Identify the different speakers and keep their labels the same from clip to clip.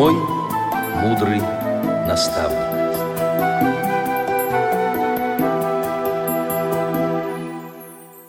Speaker 1: Мой мудрый наставник.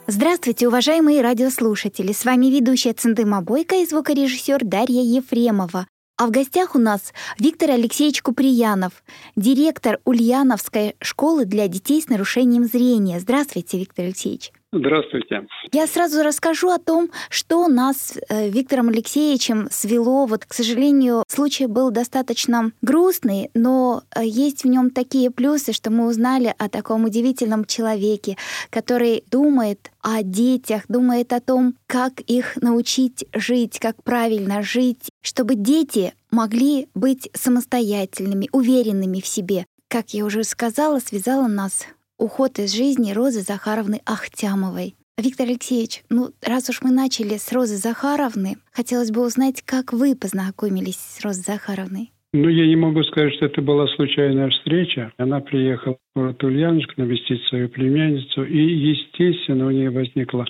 Speaker 2: Здравствуйте, уважаемые радиослушатели! С вами ведущая Цендыма Бойко и звукорежиссер Дарья Ефремова. А в гостях у нас Виктор Алексеевич Куприянов, директор Ульяновской школы для детей с нарушением зрения. Здравствуйте, Виктор Алексеевич.
Speaker 3: Здравствуйте.
Speaker 2: Я сразу расскажу о том, что нас э, Виктором Алексеевичем свело. Вот, к сожалению, случай был достаточно грустный, но э, есть в нем такие плюсы, что мы узнали о таком удивительном человеке, который думает о детях, думает о том, как их научить жить, как правильно жить, чтобы дети могли быть самостоятельными, уверенными в себе. Как я уже сказала, связала нас уход из жизни Розы Захаровны Ахтямовой. Виктор Алексеевич, ну, раз уж мы начали с Розы Захаровны, хотелось бы узнать, как вы познакомились с Розой Захаровной.
Speaker 3: Ну, я не могу сказать, что это была случайная встреча. Она приехала город Ульяновск навестить свою племянницу, и, естественно, у нее возникло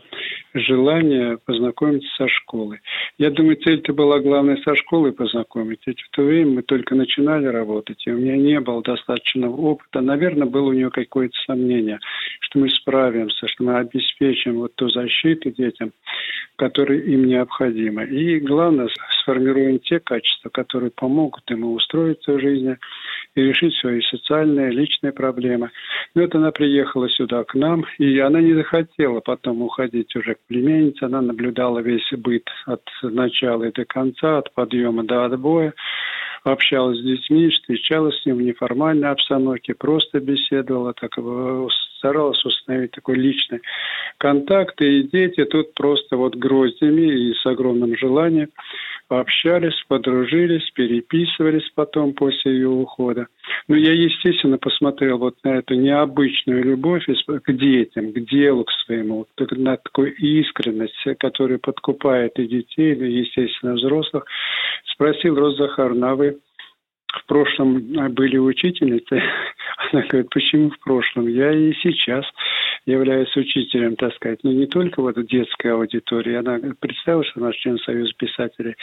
Speaker 3: желание познакомиться со школой. Я думаю, цель-то была главная со школой познакомить. Ведь в то время мы только начинали работать, и у меня не было достаточного опыта. Наверное, было у нее какое-то сомнение, что мы справимся, что мы обеспечим вот ту защиту детям, которая им необходима. И главное, сформируем те качества, которые помогут ему устроиться в жизни и решить свои социальные, личные проблемы. Но вот она приехала сюда к нам, и она не захотела потом уходить уже к племяннице. Она наблюдала весь быт от начала и до конца, от подъема до отбоя общалась с детьми, встречалась с ним в неформальной обстановке, просто беседовала, так старалась установить такой личный контакт. И дети тут просто вот гроздями и с огромным желанием пообщались, подружились, переписывались потом после ее ухода. Но я, естественно, посмотрел вот на эту необычную любовь к детям, к делу, к своему, на такую искренность, которая подкупает и детей, и, естественно, взрослых. Спросил Роза Захаровна, а вы в прошлом были учительницей. Она говорит, почему в прошлом? Я и сейчас являюсь учителем, так сказать, но не только вот детской аудитории. Она представила, что она член Союза писателей,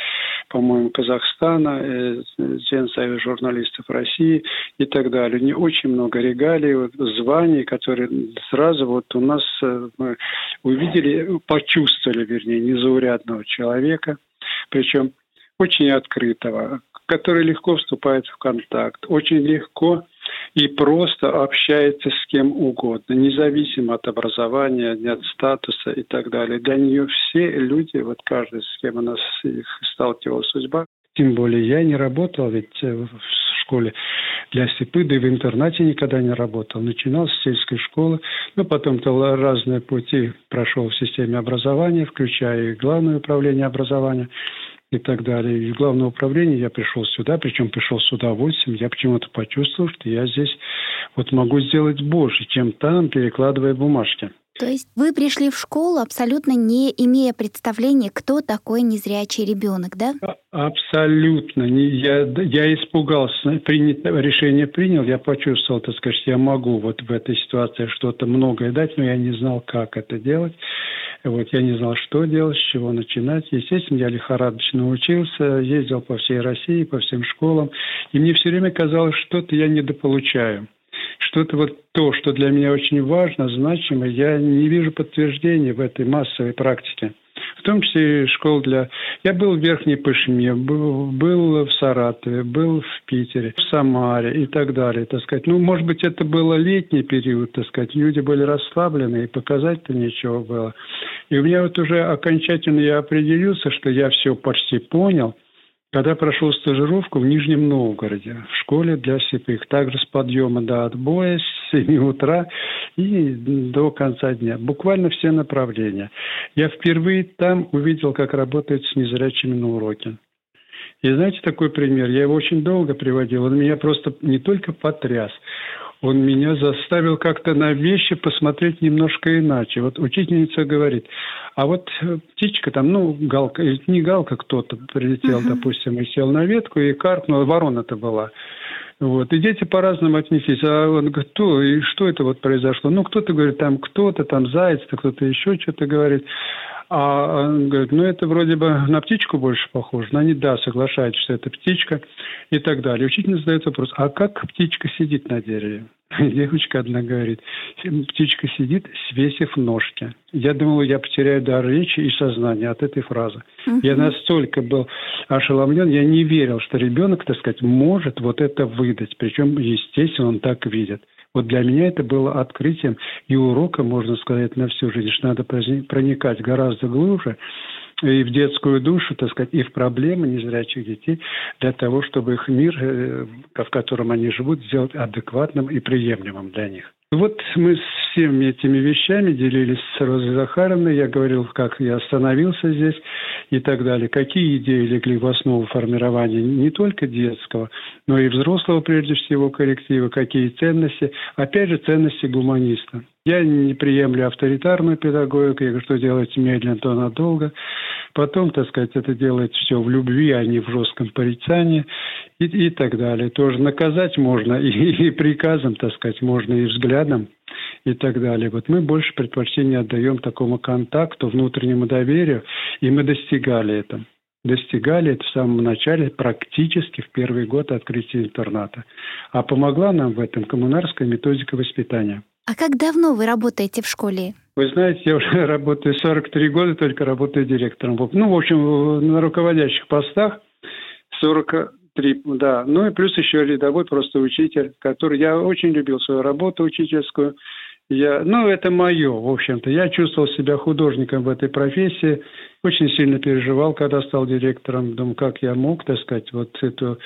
Speaker 3: по-моему, Казахстана, э, член Союза журналистов России и так далее. Не очень много регалий, вот, званий, которые сразу вот у нас э, мы увидели, почувствовали, вернее, незаурядного человека, причем очень открытого, который легко вступает в контакт, очень легко и просто общается с кем угодно, независимо от образования, от статуса и так далее. Для нее все люди, вот каждый, с кем она их сталкивала судьба, тем более я не работал ведь э, в школе для и в интернате никогда не работал. Начинал с сельской школы, но потом-то разные пути прошел в системе образования, включая и главное управление образования и так далее. Из главного управления я пришел сюда, причем пришел с удовольствием. Я почему-то почувствовал, что я здесь вот могу сделать больше, чем там, перекладывая бумажки.
Speaker 2: То есть вы пришли в школу абсолютно не имея представления, кто такой незрячий ребенок, да?
Speaker 3: А, абсолютно. Я, я испугался. Принят, решение принял, я почувствовал, так сказать, я могу вот в этой ситуации что-то многое дать, но я не знал, как это делать. Вот, я не знал, что делать, с чего начинать. Естественно, я лихорадочно учился, ездил по всей России, по всем школам. И мне все время казалось, что-то я недополучаю. Что-то вот то, что для меня очень важно, значимо, я не вижу подтверждения в этой массовой практике в том числе и школ для... Я был в Верхней Пышме, был, был в Саратове, был в Питере, в Самаре и так далее, так сказать. Ну, может быть, это был летний период, так сказать, люди были расслаблены, и показать-то нечего было. И у меня вот уже окончательно я определился, что я все почти понял – когда прошел стажировку в Нижнем Новгороде, в школе для слепых, также с подъема до отбоя, с 7 утра и до конца дня. Буквально все направления. Я впервые там увидел, как работают с незрячими на уроке. И знаете такой пример? Я его очень долго приводил. Он меня просто не только потряс, он меня заставил как-то на вещи посмотреть немножко иначе. Вот учительница говорит, а вот э, птичка там, ну, галка, не галка, кто-то прилетел, uh-huh. допустим, и сел на ветку и каркнул, ворона это была. Вот. И дети по-разному отнеслись. А он говорит, кто, и что это вот произошло? Ну, кто-то говорит, там кто-то, там заяц, кто-то еще что-то говорит. А он говорит, ну это вроде бы на птичку больше похоже. Но они, да, соглашаются, что это птичка и так далее. Учитель задает вопрос, а как птичка сидит на дереве? Девочка одна говорит, птичка сидит, свесив ножки. Я думал, я потеряю дар речи и сознания от этой фразы. Угу. Я настолько был ошеломлен, я не верил, что ребенок, так сказать, может вот это выдать. Причем, естественно, он так видит. Вот для меня это было открытием и уроком, можно сказать, на всю жизнь, что надо проникать гораздо глубже и в детскую душу, так сказать, и в проблемы незрячих детей для того, чтобы их мир, э, в котором они живут, сделать адекватным и приемлемым для них. Вот мы с всеми этими вещами делились с Розой Захаровной. Я говорил, как я остановился здесь и так далее. Какие идеи легли в основу формирования не только детского, но и взрослого, прежде всего, коллектива. Какие ценности. Опять же, ценности гуманиста. Я не приемлю авторитарную педагогику, я говорю, что делать медленно, то надолго. Потом, так сказать, это делать все в любви, а не в жестком порицании и, и так далее. Тоже наказать можно и, и приказом, так сказать, можно и взглядом и так далее. Вот мы больше предпочтение отдаем такому контакту, внутреннему доверию, и мы достигали этого достигали это в самом начале, практически в первый год открытия интерната. А помогла нам в этом коммунарская методика воспитания.
Speaker 2: А как давно вы работаете в школе?
Speaker 3: Вы знаете, я уже работаю 43 года, только работаю директором. Ну, в общем, на руководящих постах 43, да. Ну и плюс еще рядовой просто учитель, который... Я очень любил свою работу учительскую. Я, ну, это мое, в общем-то. Я чувствовал себя художником в этой профессии. Очень сильно переживал, когда стал директором. Думаю, как я мог, так сказать, вот эту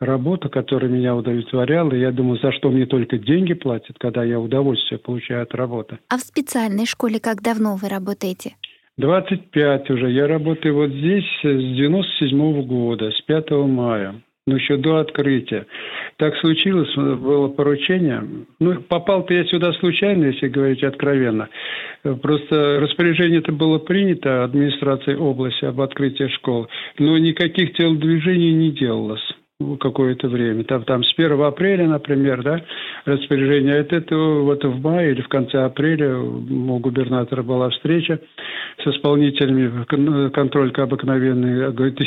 Speaker 3: работу, которая меня удовлетворяла. Я думаю, за что мне только деньги платят, когда я удовольствие получаю от работы.
Speaker 2: А в специальной школе как давно вы работаете?
Speaker 3: 25 уже. Я работаю вот здесь с 97 -го года, с 5 мая ну, еще до открытия. Так случилось, было поручение. Ну, попал-то я сюда случайно, если говорить откровенно. Просто распоряжение это было принято администрацией области об открытии школ, но никаких телодвижений не делалось какое-то время. Там, там с 1 апреля, например, да, распоряжение. Это, это вот в мае или в конце апреля у губернатора была встреча с исполнителями, контролька обыкновенный. Говорит,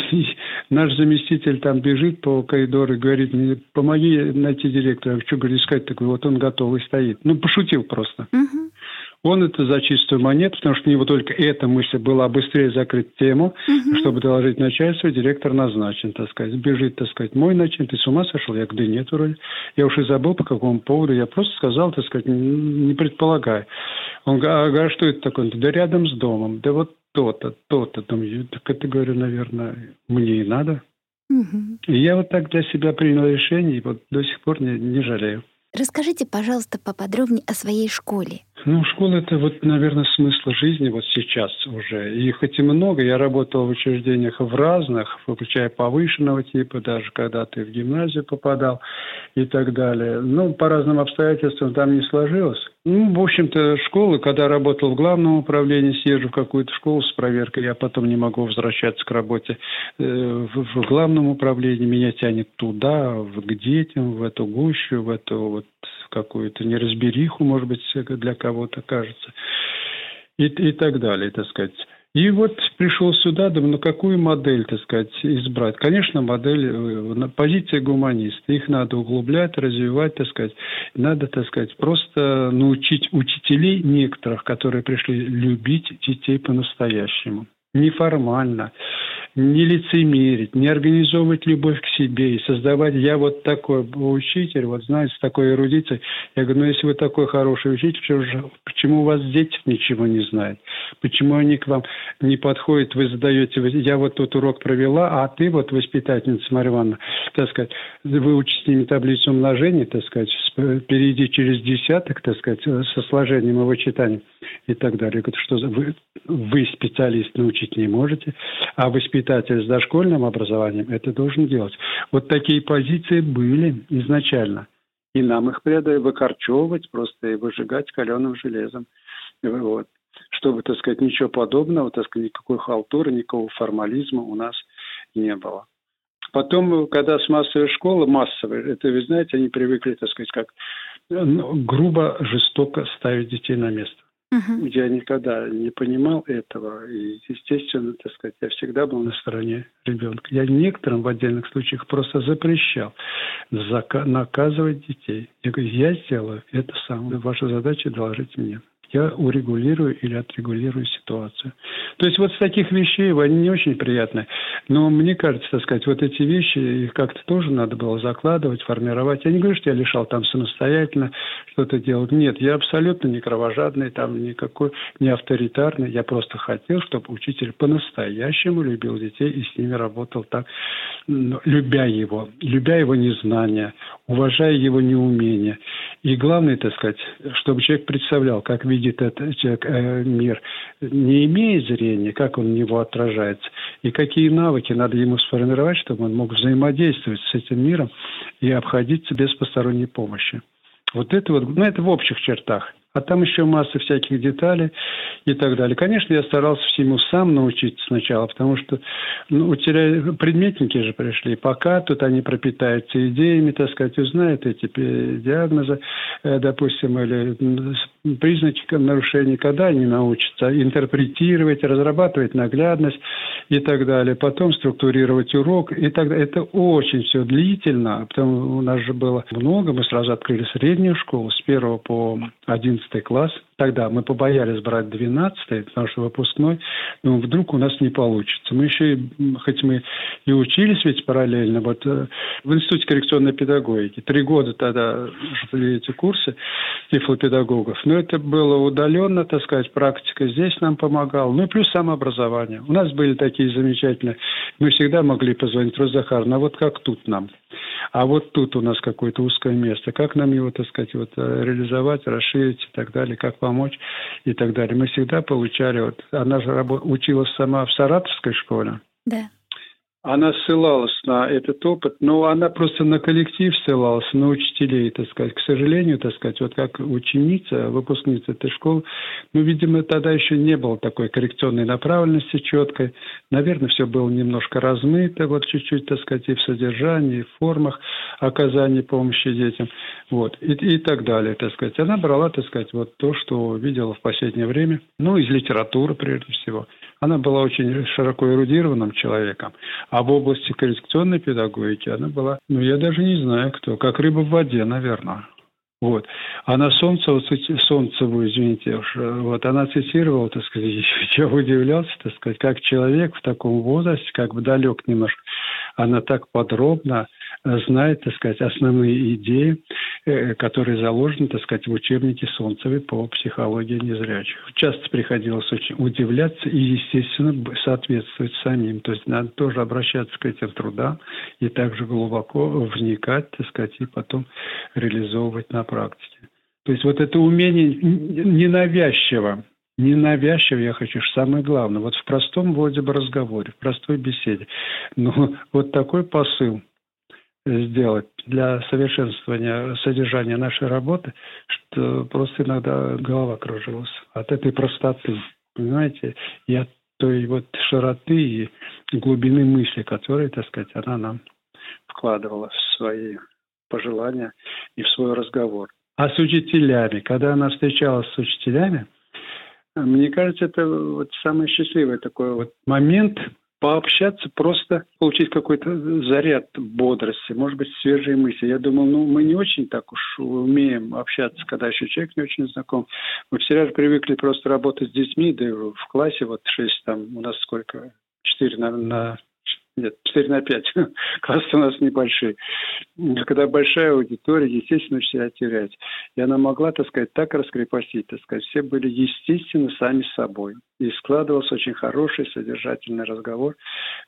Speaker 3: наш заместитель там бежит по коридору и говорит, помоги найти директора. Что, говорит, искать такой? Вот он готовый стоит. Ну, пошутил просто. Угу. Он это за чистую монету, потому что у него только эта мысль была быстрее закрыть тему, угу. чтобы доложить начальству, директор назначен, так сказать. Бежит, так сказать, мой начальник, ты с ума сошел? Я говорю, да нет, вроде. Я уж и забыл, по какому поводу. Я просто сказал, так сказать, не предполагая. Он говорит, а, а что это такое? Да рядом с домом. Да вот то-то, то-то. Думаю, так это, говорю, наверное, мне и надо. Угу. И я вот так для себя принял решение, и вот до сих пор не, не жалею.
Speaker 2: Расскажите, пожалуйста, поподробнее о своей школе.
Speaker 3: Ну, школа – это вот, наверное, смысл жизни вот сейчас уже. И хоть и много, я работал в учреждениях в разных, включая повышенного типа, даже когда ты в гимназию попадал и так далее. Ну, по разным обстоятельствам там не сложилось. Ну, в общем-то, школы, когда работал в главном управлении, съезжу в какую-то школу с проверкой, я потом не могу возвращаться к работе э, в, главном управлении, меня тянет туда, к детям, в эту гущу, в эту вот какую-то неразбериху, может быть, для кого-то кажется, и, и так далее, так сказать. И вот пришел сюда, думаю, ну какую модель, так сказать, избрать? Конечно, модель, э, позиция гуманиста. Их надо углублять, развивать, так сказать. Надо, так сказать, просто научить учителей некоторых, которые пришли любить детей по-настоящему. Неформально не лицемерить, не организовывать любовь к себе и создавать «я вот такой учитель, вот знаете, с такой эрудицией». Я говорю, ну если вы такой хороший учитель, почему, у вас дети ничего не знают? Почему они к вам не подходят, вы задаете, я вот тут урок провела, а ты вот воспитательница Марья Ивановна, так сказать, выучи с ними таблицу умножения, так сказать, перейди через десяток, так сказать, со сложением и вычитанием и так далее. Я говорю, что вы, вы специалист научить не можете, а воспитатель с дошкольным образованием это должен делать. Вот такие позиции были изначально. И нам их предали выкорчевывать просто и выжигать каленым железом. Вот. Чтобы, так сказать, ничего подобного, так сказать, никакой халтуры, никакого формализма у нас не было. Потом, когда с массовой школы, массовой, это, вы знаете, они привыкли, так сказать, как ну, грубо, жестоко ставить детей на место. Uh-huh. Я никогда не понимал этого. И, естественно, так сказать, я всегда был на стороне ребенка. Я некоторым в отдельных случаях просто запрещал наказывать детей. Я говорю, я сделаю это сам. Ваша задача доложить мне я урегулирую или отрегулирую ситуацию. То есть вот с таких вещей они не очень приятные. Но мне кажется, так сказать, вот эти вещи, их как-то тоже надо было закладывать, формировать. Я не говорю, что я лишал там самостоятельно что-то делать. Нет, я абсолютно не кровожадный, там никакой, не авторитарный. Я просто хотел, чтобы учитель по-настоящему любил детей и с ними работал так, любя его, любя его незнания, уважая его неумение. И главное, так сказать, чтобы человек представлял, как видит видит этот э, мир, не имея зрения, как он в него отражается, и какие навыки надо ему сформировать, чтобы он мог взаимодействовать с этим миром и обходиться без посторонней помощи. Вот это вот, ну это в общих чертах. А там еще масса всяких деталей и так далее. Конечно, я старался всему сам научиться сначала, потому что ну, теряя... предметники же пришли. Пока тут они пропитаются идеями, так сказать, узнают эти диагнозы, э, допустим, или признаки нарушений, когда они научатся интерпретировать, разрабатывать наглядность и так далее, потом структурировать урок и так далее. Это очень все длительно, потому у нас же было много, мы сразу открыли среднюю школу с 1 по 11 класс. Тогда мы побоялись брать 12 потому что выпускной, но вдруг у нас не получится. Мы еще, и, хоть мы и учились ведь параллельно, вот э, в Институте коррекционной педагогики, три года тогда шли эти курсы тифлопедагогов, но это было удаленно, так сказать, практика здесь нам помогала, ну и плюс самообразование. У нас были такие замечательные, мы всегда могли позвонить, Роза Захаровна, а вот как тут нам? А вот тут у нас какое-то узкое место. Как нам его, так сказать, вот э, реализовать, расширить и так далее, как помочь и так далее. Мы всегда получали, вот она же училась сама в Саратовской школе.
Speaker 2: Да
Speaker 3: она ссылалась на этот опыт, но она просто на коллектив ссылалась, на учителей, так сказать. К сожалению, так сказать, вот как ученица, выпускница этой школы, ну, видимо, тогда еще не было такой коррекционной направленности четкой. Наверное, все было немножко размыто, вот чуть-чуть, так сказать, и в содержании, и в формах оказания помощи детям, вот, и, и так далее, так сказать. Она брала, так сказать, вот то, что видела в последнее время, ну, из литературы, прежде всего. Она была очень широко эрудированным человеком, а в области коррекционной педагогики она была, ну, я даже не знаю кто, как рыба в воде, наверное. Вот. Она Солнцеву, Солнцеву, извините уж, вот она цитировала, так сказать, я удивлялся, так сказать, как человек в таком возрасте, как бы далек немножко, она так подробно знает, так сказать, основные идеи, э, которые заложены, так сказать, в учебнике Солнцевой по психологии незрячих. Часто приходилось очень удивляться и, естественно, соответствовать самим. То есть надо тоже обращаться к этим трудам и также глубоко вникать, так сказать, и потом реализовывать на практике. То есть вот это умение ненавязчиво ненавязчиво, я хочу, самое главное, вот в простом вроде бы разговоре, в простой беседе. Но вот такой посыл сделать для совершенствования содержания нашей работы, что просто иногда голова кружилась от этой простоты, понимаете, и от той вот широты и глубины мысли, которые, так сказать, она нам вкладывала в свои пожелания и в свой разговор. А с учителями, когда она встречалась с учителями, мне кажется, это вот самый счастливый такой вот момент пообщаться, просто получить какой-то заряд бодрости, может быть, свежие мысли. Я думал, ну, мы не очень так уж умеем общаться, когда еще человек не очень знаком. Мы все же привыкли просто работать с детьми, да и в классе вот шесть там, у нас сколько, четыре на, на нет, 4 на 5. Классы у нас небольшие. Когда большая аудитория, естественно, себя терять. И она могла, так сказать, так раскрепостить, так сказать. Все были, естественно, сами собой и складывался очень хороший содержательный разговор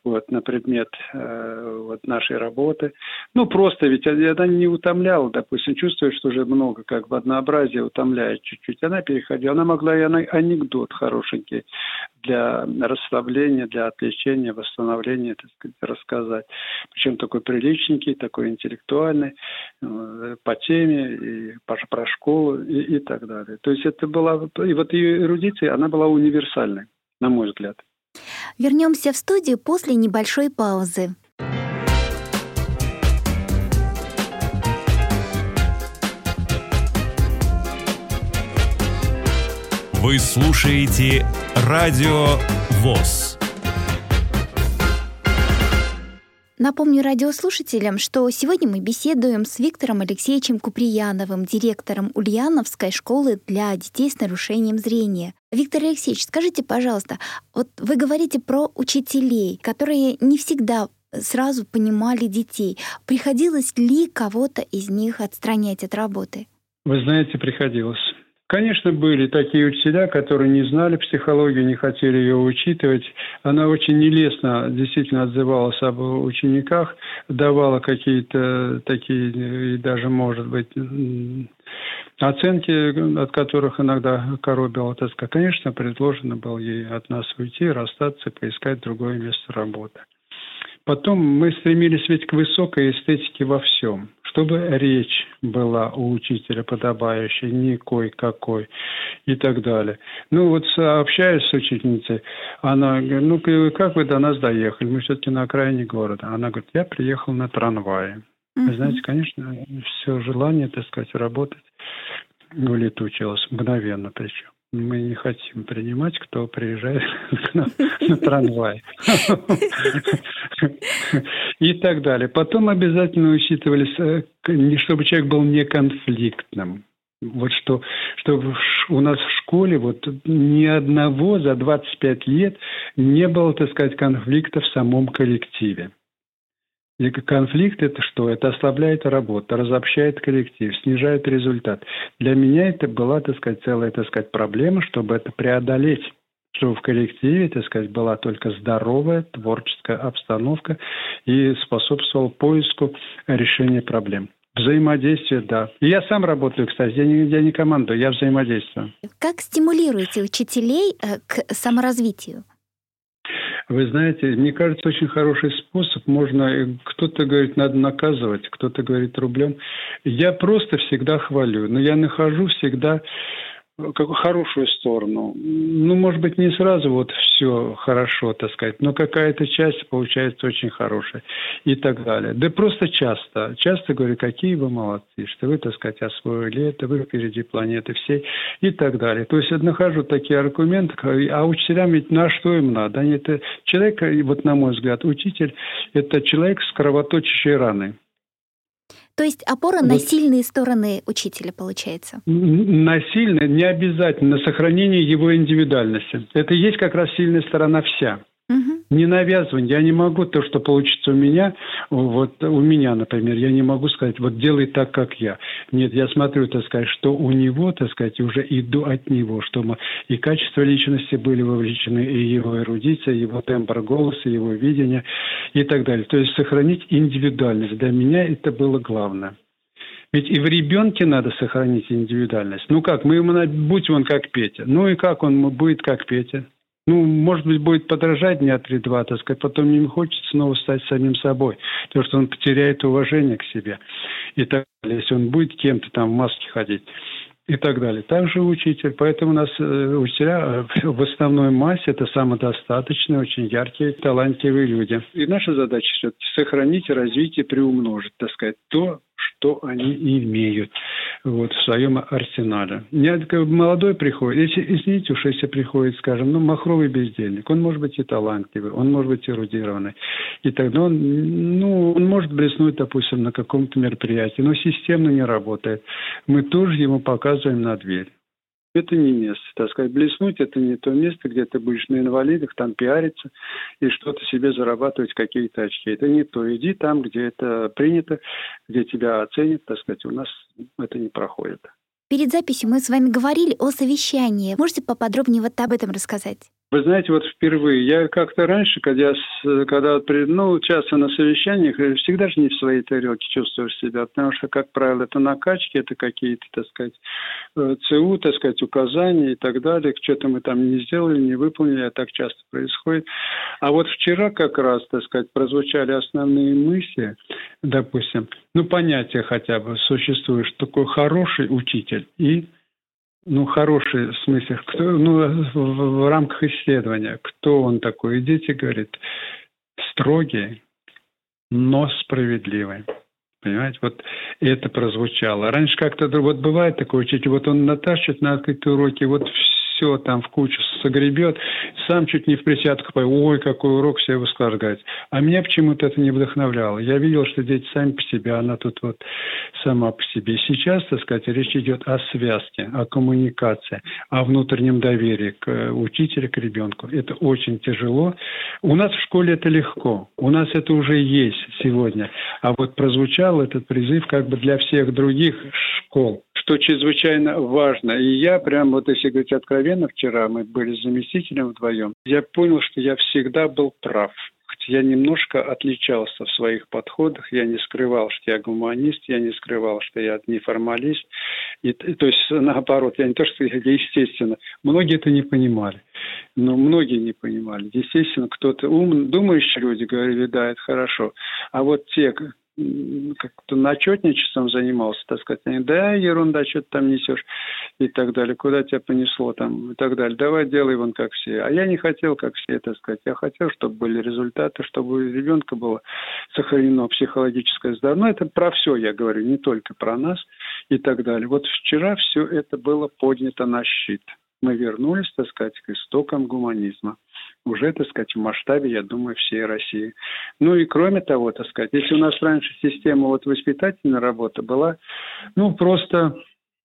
Speaker 3: вот, на предмет э, вот, нашей работы. Ну, просто ведь она не утомляла, допустим, чувствуя, что уже много, как бы однообразие утомляет чуть-чуть. Она переходила, она могла и анекдот хорошенький для расслабления, для отвлечения, восстановления, так сказать, рассказать. Причем такой приличненький, такой интеллектуальный, э, по теме, и по, про школу и, и так далее. То есть это была, и вот ее эрудиция, она была универсальной на мой взгляд.
Speaker 2: Вернемся в студию после небольшой паузы.
Speaker 4: Вы слушаете Радио ВОЗ.
Speaker 2: Напомню радиослушателям, что сегодня мы беседуем с Виктором Алексеевичем Куприяновым, директором Ульяновской школы для детей с нарушением зрения. Виктор Алексеевич, скажите, пожалуйста, вот вы говорите про учителей, которые не всегда сразу понимали детей. Приходилось ли кого-то из них отстранять от работы?
Speaker 3: Вы знаете, приходилось. Конечно, были такие учителя, которые не знали психологию, не хотели ее учитывать. Она очень нелестно действительно отзывалась об учениках, давала какие-то такие, и даже, может быть, оценки, от которых иногда коробила тоска. Конечно, предложено было ей от нас уйти, расстаться, поискать другое место работы. Потом мы стремились ведь к высокой эстетике во всем чтобы речь была у учителя подобающей, не кой-какой и так далее. Ну вот общаюсь с учительницей, она говорит, ну как вы до нас доехали? Мы все-таки на окраине города. Она говорит, я приехал на трамвае. Вы знаете, конечно, все желание, так сказать, работать улетучилось мгновенно причем мы не хотим принимать, кто приезжает на трамвай. И так далее. Потом обязательно учитывались, э, чтобы человек был неконфликтным. Вот что, что у нас в школе вот ни одного за 25 лет не было, так сказать, конфликта в самом коллективе. И конфликт это что? Это ослабляет работу, разобщает коллектив, снижает результат. Для меня это была, так сказать, целая, так сказать, проблема, чтобы это преодолеть чтобы в коллективе, так сказать, была только здоровая творческая обстановка и способствовал поиску решения проблем. Взаимодействие, да. И я сам работаю, кстати, я не, я не командую, я взаимодействую.
Speaker 2: Как стимулируете учителей э, к саморазвитию?
Speaker 3: Вы знаете, мне кажется, очень хороший способ. Можно, кто-то говорит, надо наказывать, кто-то говорит рублем. Я просто всегда хвалю, но я нахожу всегда как хорошую сторону. Ну, может быть, не сразу вот все хорошо, так сказать, но какая-то часть получается очень хорошая и так далее. Да просто часто. Часто говорю, какие вы молодцы, что вы, так сказать, освоили это, вы впереди планеты всей и так далее. То есть я нахожу такие аргументы, а учителям ведь на что им надо? Они это человек, вот на мой взгляд, учитель – это человек с кровоточащей раной.
Speaker 2: То есть опора вот. на сильные стороны учителя получается?
Speaker 3: На сильные не обязательно, на сохранение его индивидуальности. Это есть как раз сильная сторона вся. Угу. Не навязывание. Я не могу то, что получится у меня, вот у меня, например, я не могу сказать, вот делай так, как я. Нет, я смотрю, так сказать, что у него, так сказать, уже иду от него, что мы и качество личности были вовлечены, и его эрудиция, его тембр голоса, его видение и так далее. То есть сохранить индивидуальность. Для меня это было главное. Ведь и в ребенке надо сохранить индивидуальность. Ну как, мы ему, будь он как Петя. Ну и как он будет как Петя? Ну, может быть, будет подражать дня три-два, так сказать, потом не хочет снова стать самим собой, потому что он потеряет уважение к себе и так далее, если он будет кем-то там в маске ходить и так далее. Также учитель. Поэтому у нас э, учителя э, в основной массе это самодостаточные, очень яркие, талантливые люди. И наша задача все-таки сохранить, развить и приумножить, так сказать, то, что они имеют вот, в своем арсенале. Молодой приходит, если, извините уж, если приходит, скажем, ну, махровый бездельник, он может быть и талантливый, он может быть эрудированный, и тогда он, ну, он может блеснуть, допустим, на каком-то мероприятии, но системно не работает. Мы тоже ему показываем на дверь это не место. Так сказать, блеснуть – это не то место, где ты будешь на инвалидах, там пиариться и что-то себе зарабатывать, какие-то очки. Это не то. Иди там, где это принято, где тебя оценят, так сказать. У нас это не проходит.
Speaker 2: Перед записью мы с вами говорили о совещании. Можете поподробнее вот об этом рассказать?
Speaker 3: Вы знаете, вот впервые, я как-то раньше, когда, когда ну, часто на совещаниях, всегда же не в своей тарелке чувствуешь себя, потому что, как правило, это накачки, это какие-то, так сказать, э, ЦУ, так сказать, указания и так далее, что-то мы там не сделали, не выполнили, а так часто происходит. А вот вчера как раз, так сказать, прозвучали основные мысли, допустим, ну, понятие хотя бы. Существует, что такой хороший учитель и ну, хороший в смысле, кто, ну, в, в рамках исследования, кто он такой. И дети говорят, строгий, но справедливый. Понимаете, вот это прозвучало. Раньше как-то вот бывает такое учитель, вот он натащит на какие-то уроки, вот все там в кучу согребет, сам чуть не в присядку, ой, какой урок все восторгать. А меня почему-то это не вдохновляло. Я видел, что дети сами по себе, она тут вот сама по себе. Сейчас, так сказать, речь идет о связке, о коммуникации, о внутреннем доверии к э, учителю, к ребенку. Это очень тяжело. У нас в школе это легко. У нас это уже есть сегодня. А вот прозвучал этот призыв как бы для всех других школ что чрезвычайно важно. И я прям, вот если говорить откровенно, вчера мы были с заместителем вдвоем, я понял, что я всегда был прав я немножко отличался в своих подходах, я не скрывал, что я гуманист, я не скрывал, что я неформалист. И, то есть, наоборот, я не то, что я, естественно, многие это не понимали, но многие не понимали. Естественно, кто-то ум, думающие люди говорили, да, это хорошо. А вот те, как-то начетничеством занимался, так сказать, да, ерунда, что ты там несешь, и так далее, куда тебя понесло там, и так далее, давай делай вон как все. А я не хотел как все, так сказать, я хотел, чтобы были результаты, чтобы у ребенка было сохранено психологическое здоровье. Но это про все я говорю, не только про нас и так далее. Вот вчера все это было поднято на щит мы вернулись, так сказать, к истокам гуманизма. Уже, так сказать, в масштабе, я думаю, всей России. Ну и кроме того, так сказать, если у нас раньше система вот воспитательной работы была, ну, просто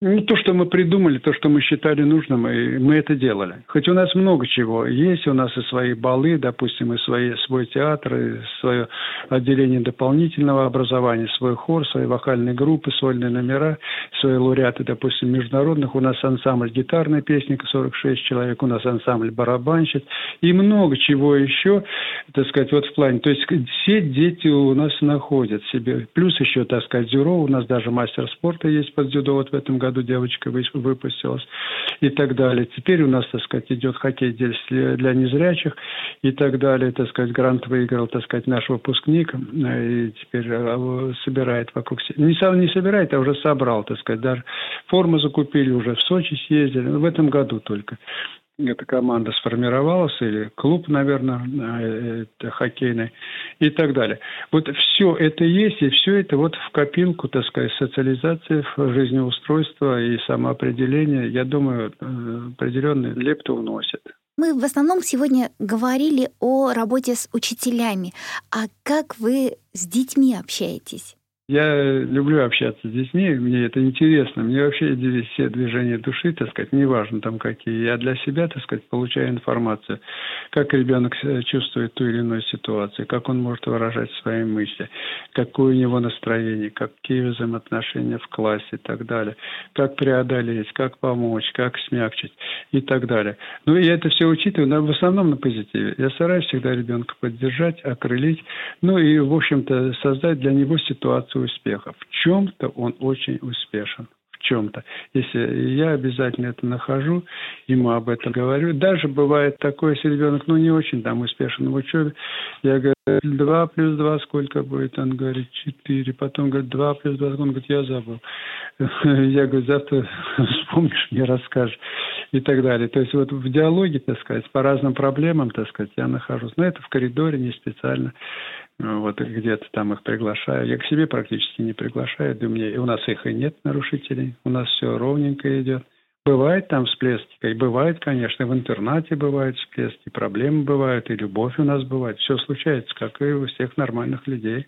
Speaker 3: ну, то, что мы придумали, то, что мы считали нужным, и мы это делали. Хоть у нас много чего есть, у нас и свои балы, допустим, и свои, свой театр, и свое отделение дополнительного образования, свой хор, свои вокальные группы, сольные номера, свои лауреаты, допустим, международных. У нас ансамбль гитарной песни, 46 человек, у нас ансамбль барабанщиц, и много чего еще, так сказать, вот в плане. То есть все дети у нас находят себе. Плюс еще, так сказать, дзюро, у нас даже мастер спорта есть под дзюдо вот в этом году году девочка выпустилась и так далее. Теперь у нас, так сказать, идет хоккей для незрячих и так далее. Так сказать, грант выиграл, так сказать, наш выпускник и теперь а, собирает вокруг себя. Не, не собирает, а уже собрал, так сказать. Даже форму закупили уже, в Сочи съездили. В этом году только эта команда сформировалась, или клуб, наверное, э, это хоккейный, и так далее. Вот все это есть, и все это вот в копилку, так сказать, социализации, жизнеустройства и самоопределения, я думаю, э, определенные лепту вносит.
Speaker 2: Мы в основном сегодня говорили о работе с учителями. А как вы с детьми общаетесь?
Speaker 3: Я люблю общаться с детьми, мне это интересно. Мне вообще все движения души, так сказать, неважно там какие. Я для себя, так сказать, получаю информацию, как ребенок чувствует ту или иную ситуацию, как он может выражать свои мысли, какое у него настроение, какие взаимоотношения в классе и так далее, как преодолеть, как помочь, как смягчить и так далее. Ну и это все учитываю, но в основном на позитиве. Я стараюсь всегда ребенка поддержать, окрылить, ну и, в общем-то, создать для него ситуацию добиться успеха. В чем-то он очень успешен. В чем-то. Если я обязательно это нахожу, ему об этом говорю. Даже бывает такое, если ребенок ну, не очень там успешен в учебе, я говорю, 2 плюс 2 сколько будет? Он говорит, 4. Потом говорит, 2 плюс 2, он говорит, я забыл. Я говорю, завтра вспомнишь, мне расскажешь. И так далее. То есть вот в диалоге, так сказать, по разным проблемам, так сказать, я нахожусь. Но это в коридоре, не специально вот где-то там их приглашаю. Я к себе практически не приглашаю, да мне, у нас их и нет нарушителей, у нас все ровненько идет. Бывает там всплески, и бывает, конечно, в интернате бывают всплески, проблемы бывают, и любовь у нас бывает. Все случается, как и у всех нормальных людей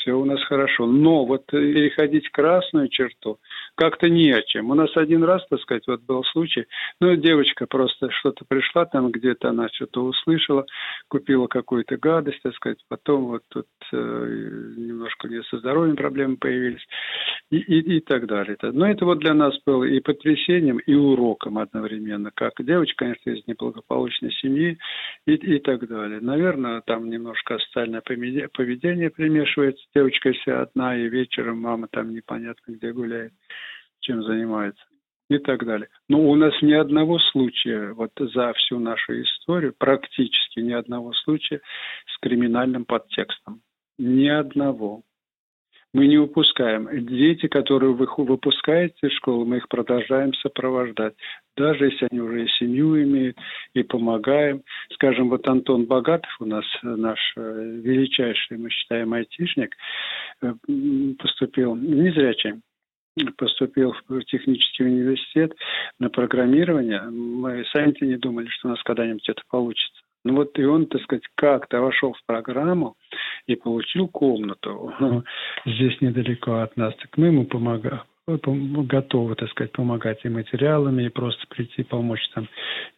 Speaker 3: все у нас хорошо. Но вот переходить красную черту как-то не о чем. У нас один раз, так сказать, вот был случай, ну, девочка просто что-то пришла, там где-то она что-то услышала, купила какую-то гадость, так сказать, потом вот тут э, немножко у нее со здоровьем проблемы появились и, и, и так далее. Но это вот для нас было и потрясением, и уроком одновременно, как девочка, конечно, из неблагополучной семьи и, и так далее. Наверное, там немножко социальное поведение примешивается, девочка вся одна, и вечером мама там непонятно где гуляет, чем занимается и так далее. Но у нас ни одного случая вот за всю нашу историю, практически ни одного случая с криминальным подтекстом. Ни одного. Мы не упускаем. Дети, которые вы выпускаете из школы, мы их продолжаем сопровождать. Даже если они уже и семью имеют, и помогаем. Скажем, вот Антон Богатов у нас, наш э, величайший, мы считаем, айтишник, э, поступил незрячим поступил в технический университет на программирование, мы сами-то не думали, что у нас когда-нибудь это получится. Ну вот и он, так сказать, как-то вошел в программу и получил комнату здесь недалеко от нас. Так мы ему помогаем готовы, так сказать, помогать и материалами, и просто прийти, помочь там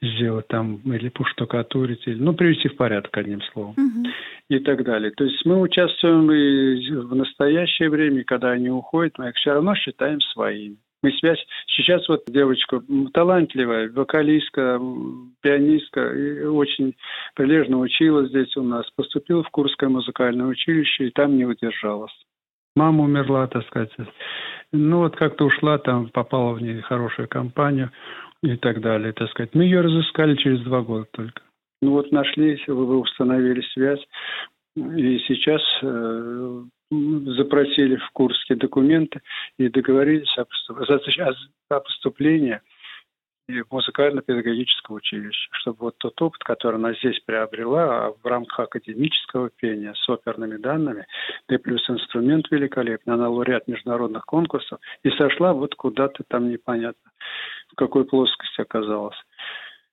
Speaker 3: сделать там или поштукатурить, или, ну, привести в порядок, одним словом, угу. и так далее. То есть мы участвуем и в настоящее время, когда они уходят, мы их все равно считаем своими. Мы связь... Сейчас вот девочка талантливая, вокалистка, пианистка, и очень прилежно училась здесь у нас, поступила в Курское музыкальное училище и там не удержалась. Мама умерла, так сказать. Ну вот как-то ушла, там попала в ней хорошую компанию и так далее, так сказать. Мы ее разыскали через два года только. Ну вот нашли, вы установили связь, и сейчас э, запросили в Курске документы и договорились о, поступлении в музыкально-педагогическое училище, чтобы вот тот опыт, который она здесь приобрела а в рамках академического пения с оперными данными, да и плюс инструмент великолепный, она лауреат международных конкурсов, и сошла вот куда-то там непонятно, в какой плоскости оказалась.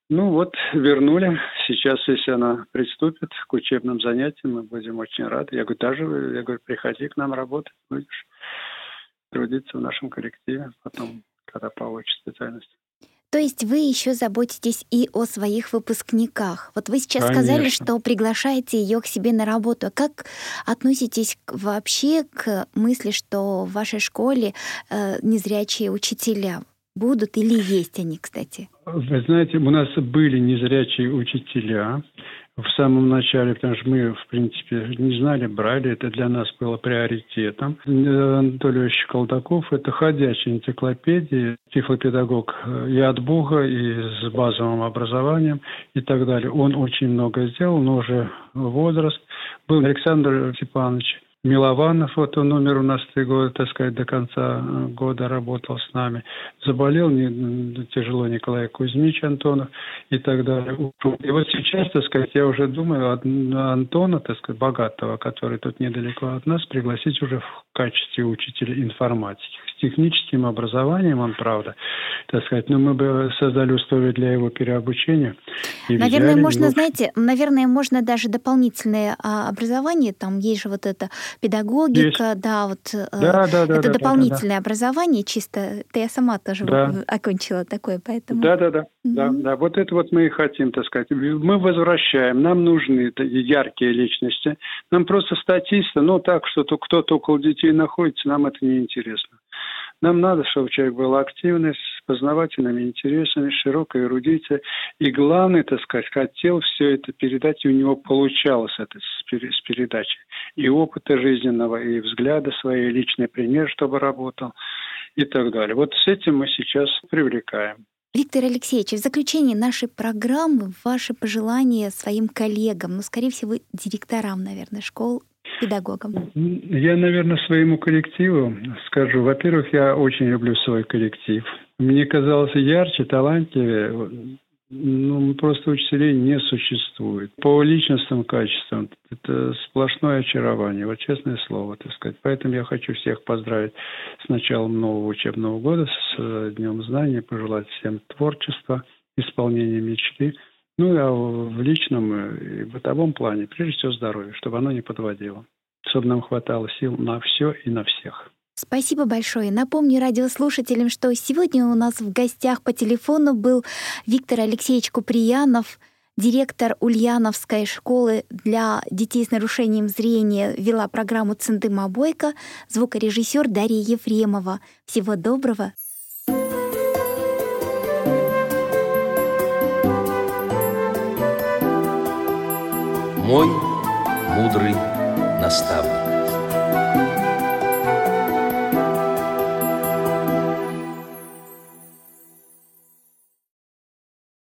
Speaker 3: Ну вот, вернули. Сейчас, если она приступит к учебным занятиям, мы будем очень рады. Я говорю, даже, я говорю, приходи к нам работать, будешь трудиться в нашем коллективе потом, когда получишь специальность.
Speaker 2: То есть вы еще заботитесь и о своих выпускниках. Вот вы сейчас Конечно. сказали, что приглашаете ее к себе на работу. А как относитесь вообще к мысли, что в вашей школе э, незрячие учителя? Будут или есть они, кстати?
Speaker 3: Вы знаете, у нас были незрячие учителя в самом начале, потому что мы, в принципе, не знали, брали, это для нас было приоритетом. Анатолий Колдаков – это ходячая энциклопедия, тифлопедагог и от Бога, и с базовым образованием и так далее. Он очень много сделал, но уже возраст. Был Александр Степанович Милованов, вот он умер у нас три года, так сказать, до конца э, года работал с нами. Заболел не, тяжело Николай Кузьмич Антонов и так далее. И вот сейчас, так сказать, я уже думаю Антона, так сказать, богатого, который тут недалеко от нас, пригласить уже в качестве учителя информатики. С техническим образованием он, правда, так сказать, но мы бы создали условия для его переобучения.
Speaker 2: наверное, можно, его... знаете, наверное, можно даже дополнительное а, образование, там есть же вот это педагогика, есть. да, вот э, да, да, да, это да, дополнительное да, да. образование чисто. Это я сама тоже да. окончила такое, поэтому.
Speaker 3: Да, да, да, mm-hmm. да, да. Вот это вот мы и хотим, так сказать. Мы возвращаем. Нам нужны яркие личности. Нам просто статисты, ну так, что кто-то около детей находится, нам это не интересно. Нам надо, чтобы человек был активный, с познавательными интересами, широкой эрудицией. И главное, так сказать, хотел все это передать, и у него получалось это с передачей. И опыта жизненного, и взгляда свои, и личный пример, чтобы работал, и так далее. Вот с этим мы сейчас привлекаем.
Speaker 2: Виктор Алексеевич, в заключении нашей программы ваши пожелания своим коллегам, ну, скорее всего, директорам, наверное, школ педагогом?
Speaker 3: Я, наверное, своему коллективу скажу. Во-первых, я очень люблю свой коллектив. Мне казалось ярче, талантливее. Ну, просто учителей не существует. По личностным качествам это сплошное очарование, вот честное слово, так сказать. Поэтому я хочу всех поздравить с началом нового учебного года, с э, Днем Знаний, пожелать всем творчества, исполнения мечты – ну, а в личном и бытовом плане, прежде всего, здоровье, чтобы оно не подводило. Чтобы нам хватало сил на все и на всех.
Speaker 2: Спасибо большое. Напомню радиослушателям, что сегодня у нас в гостях по телефону был Виктор Алексеевич Куприянов, директор Ульяновской школы для детей с нарушением зрения, вела программу «Центыма Бойко», звукорежиссер Дарья Ефремова. Всего доброго.
Speaker 1: Мой мудрый наставник.